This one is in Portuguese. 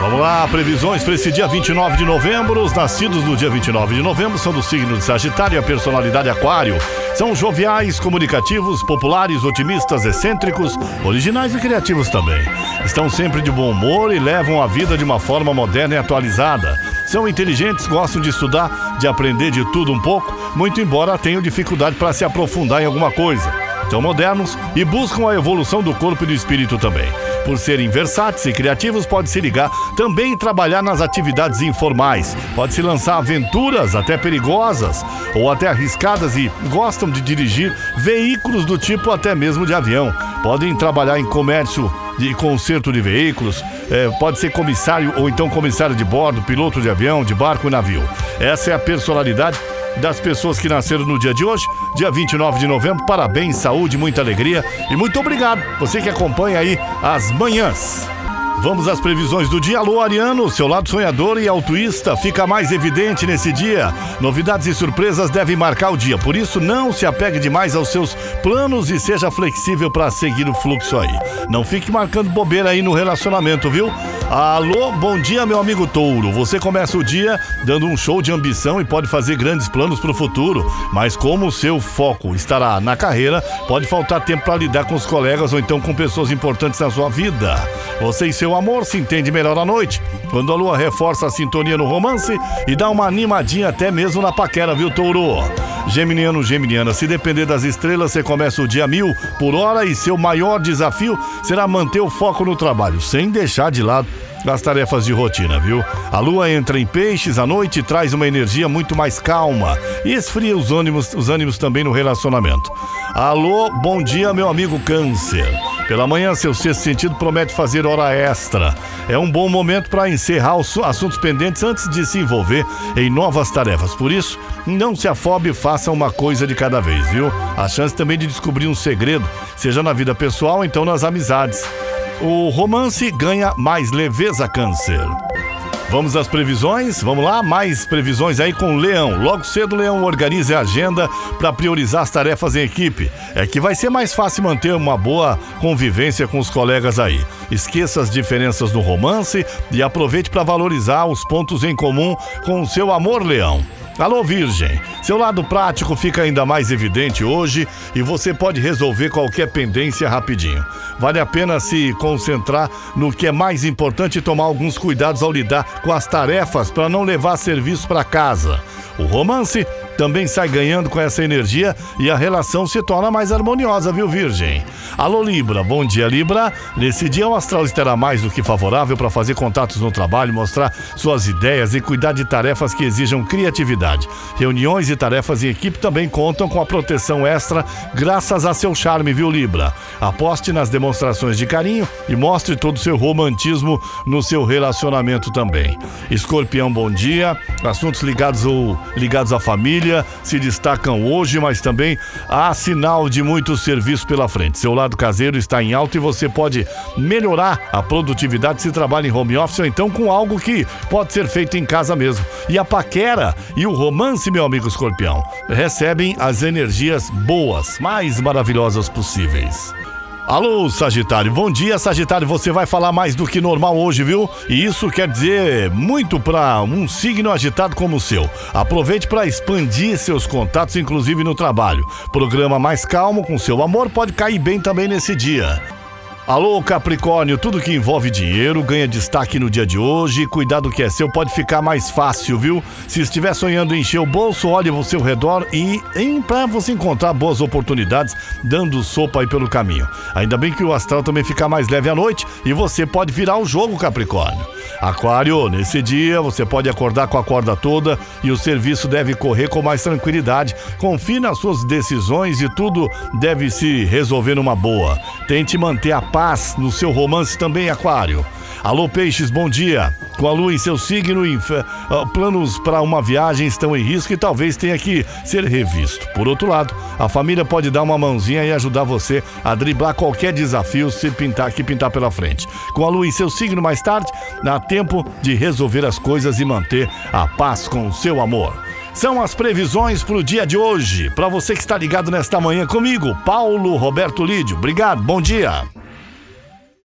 Vamos lá, previsões para esse dia 29 de novembro. Os nascidos no dia 29 de novembro são do signo de Sagitário e a personalidade Aquário. São joviais, comunicativos, populares, otimistas, excêntricos, originais e criativos também. Estão sempre de bom humor e levam a vida de uma forma moderna e atualizada. São inteligentes, gostam de estudar, de aprender de tudo um pouco, muito embora tenham dificuldade para se aprofundar em alguma coisa. São modernos e buscam a evolução do corpo e do espírito também. Por serem versáteis e criativos, pode se ligar também e trabalhar nas atividades informais. Pode se lançar aventuras até perigosas ou até arriscadas e gostam de dirigir veículos do tipo até mesmo de avião. Podem trabalhar em comércio de conserto de veículos, é, pode ser comissário ou então comissário de bordo, piloto de avião, de barco e navio. Essa é a personalidade das pessoas que nasceram no dia de hoje, dia 29 de novembro. Parabéns, saúde, muita alegria e muito obrigado você que acompanha aí as manhãs. Vamos às previsões do dia. Alô, Ariano, seu lado sonhador e altruísta fica mais evidente nesse dia. Novidades e surpresas devem marcar o dia, por isso não se apegue demais aos seus planos e seja flexível para seguir o fluxo aí. Não fique marcando bobeira aí no relacionamento, viu? Alô, bom dia, meu amigo Touro. Você começa o dia dando um show de ambição e pode fazer grandes planos para o futuro, mas como o seu foco estará na carreira, pode faltar tempo para lidar com os colegas ou então com pessoas importantes na sua vida. Você e seu amor se entende melhor à noite, quando a lua reforça a sintonia no romance e dá uma animadinha até mesmo na paquera, viu, Touro? Geminiano, Geminiana, se depender das estrelas, você começa o dia mil por hora e seu maior desafio será manter o foco no trabalho, sem deixar de lado as tarefas de rotina, viu? A lua entra em peixes à noite e traz uma energia muito mais calma e esfria os ânimos, os ânimos também no relacionamento. Alô, bom dia, meu amigo Câncer. Pela manhã, seu sexto sentido promete fazer hora extra. É um bom momento para encerrar os assuntos pendentes antes de se envolver em novas tarefas. Por isso, não se afobe e faça uma coisa de cada vez, viu? A chance também de descobrir um segredo, seja na vida pessoal ou então nas amizades. O romance ganha mais leveza, Câncer. Vamos às previsões? Vamos lá, mais previsões aí com o Leão. Logo cedo, o Leão organiza a agenda para priorizar as tarefas em equipe. É que vai ser mais fácil manter uma boa convivência com os colegas aí. Esqueça as diferenças no romance e aproveite para valorizar os pontos em comum com o seu amor, Leão. Alô, Virgem! Seu lado prático fica ainda mais evidente hoje e você pode resolver qualquer pendência rapidinho. Vale a pena se concentrar no que é mais importante e tomar alguns cuidados ao lidar com as tarefas para não levar serviço para casa. O romance também sai ganhando com essa energia e a relação se torna mais harmoniosa, viu, Virgem? Alô, Libra, bom dia, Libra. Nesse dia, o astral estará mais do que favorável para fazer contatos no trabalho, mostrar suas ideias e cuidar de tarefas que exijam criatividade. Reuniões e tarefas em equipe também contam com a proteção extra, graças a seu charme, viu, Libra? Aposte nas demonstrações de carinho e mostre todo o seu romantismo no seu relacionamento também. Escorpião, bom dia. Assuntos ligados, ou, ligados à família se destacam hoje, mas também há sinal de muito serviço pela frente. Seu lado caseiro está em alta e você pode melhorar a produtividade se trabalha em home office ou então com algo que pode ser feito em casa mesmo. E a paquera e o romance, meu amigo escorpião, recebem as energias boas, mais maravilhosas possíveis. Alô, Sagitário. Bom dia, Sagitário. Você vai falar mais do que normal hoje, viu? E isso quer dizer muito para um signo agitado como o seu. Aproveite para expandir seus contatos, inclusive no trabalho. Programa mais calmo com seu amor pode cair bem também nesse dia. Alô, Capricórnio, tudo que envolve dinheiro ganha destaque no dia de hoje. Cuidado que é seu pode ficar mais fácil, viu? Se estiver sonhando em encher o bolso, olhe ao seu redor e para você encontrar boas oportunidades, dando sopa aí pelo caminho. Ainda bem que o astral também fica mais leve à noite e você pode virar o jogo, Capricórnio. Aquário, nesse dia você pode acordar com a corda toda e o serviço deve correr com mais tranquilidade. Confie nas suas decisões e tudo deve se resolver numa boa. Tente manter a paz no seu romance também, Aquário. Alô, Peixes, bom dia. Com a lua em seu signo, planos para uma viagem estão em risco e talvez tenha que ser revisto. Por outro lado, a família pode dar uma mãozinha e ajudar você a driblar qualquer desafio se pintar que pintar pela frente. Com a lua em seu signo mais tarde, dá tempo de resolver as coisas e manter a paz com o seu amor. São as previsões para o dia de hoje. Para você que está ligado nesta manhã comigo, Paulo Roberto Lídio. Obrigado, bom dia.